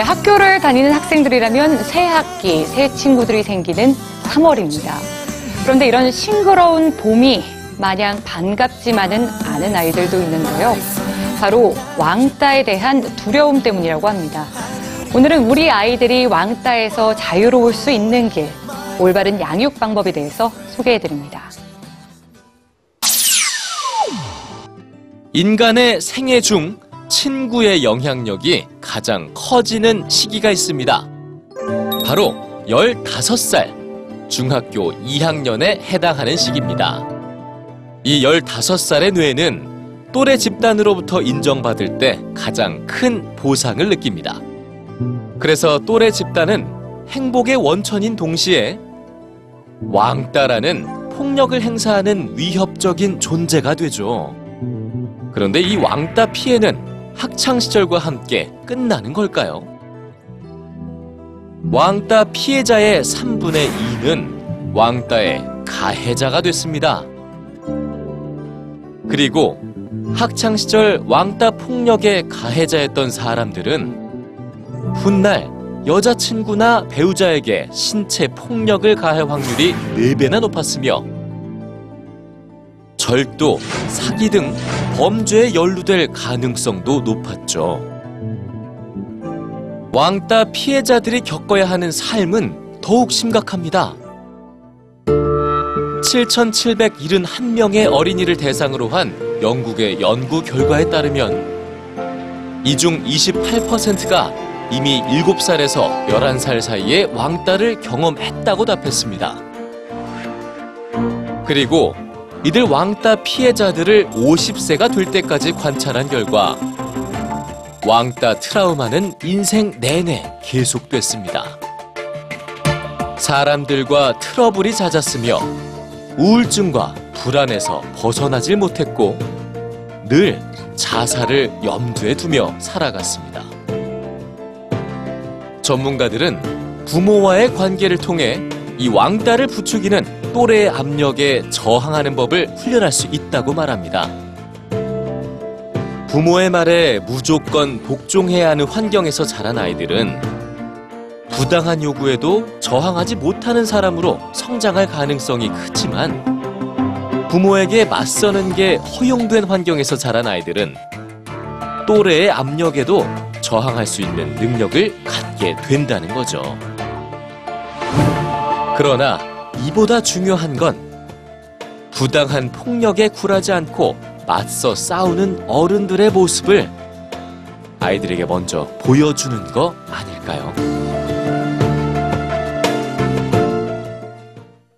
학교를 다니는 학생들이라면 새 학기, 새 친구들이 생기는 3월입니다. 그런데 이런 싱그러운 봄이 마냥 반갑지만은 않은 아이들도 있는데요. 바로 왕따에 대한 두려움 때문이라고 합니다. 오늘은 우리 아이들이 왕따에서 자유로울 수 있는 길, 올바른 양육 방법에 대해서 소개해 드립니다. 인간의 생애 중 친구의 영향력이 가장 커지는 시기가 있습니다. 바로 15살, 중학교 2학년에 해당하는 시기입니다. 이 15살의 뇌는 또래 집단으로부터 인정받을 때 가장 큰 보상을 느낍니다. 그래서 또래 집단은 행복의 원천인 동시에 왕따라는 폭력을 행사하는 위협적인 존재가 되죠. 그런데 이 왕따 피해는 학창 시절과 함께 끝나는 걸까요? 왕따 피해자의 3분의 2는 왕따의 가해자가 됐습니다. 그리고 학창 시절 왕따 폭력의 가해자였던 사람들은 훗날 여자친구나 배우자에게 신체 폭력을 가할 확률이 4배나 높았으며 절도, 사기 등 범죄에 연루될 가능성도 높았죠. 왕따 피해자들이 겪어야 하는 삶은 더욱 심각합니다. 7,771명의 어린이를 대상으로 한 영국의 연구 결과에 따르면 이 중 28%가 이미 7살에서 11살 사이에 왕따를 경험했다고 답했습니다. 그리고 이들 왕따 피해자들을 50세가 될 때까지 관찰한 결과 왕따 트라우마는 인생 내내 계속됐습니다. 사람들과 트러블이 잦았으며 우울증과 불안에서 벗어나질 못했고 늘 자살을 염두에 두며 살아갔습니다. 전문가들은 부모와의 관계를 통해 이 왕따를 부추기는 또래의 압력에 저항하는 법을 훈련할 수 있다고 말합니다. 부모의 말에 무조건 복종해야 하는 환경에서 자란 아이들은 부당한 요구에도 저항하지 못하는 사람으로 성장할 가능성이 크지만 부모에게 맞서는 게 허용된 환경에서 자란 아이들은 또래의 압력에도 저항할 수 있는 능력을 갖게 된다는 거죠. 그러나 이보다 중요한 건 부당한 폭력에 굴하지 않고 맞서 싸우는 어른들의 모습을 아이들에게 먼저 보여주는 거 아닐까요?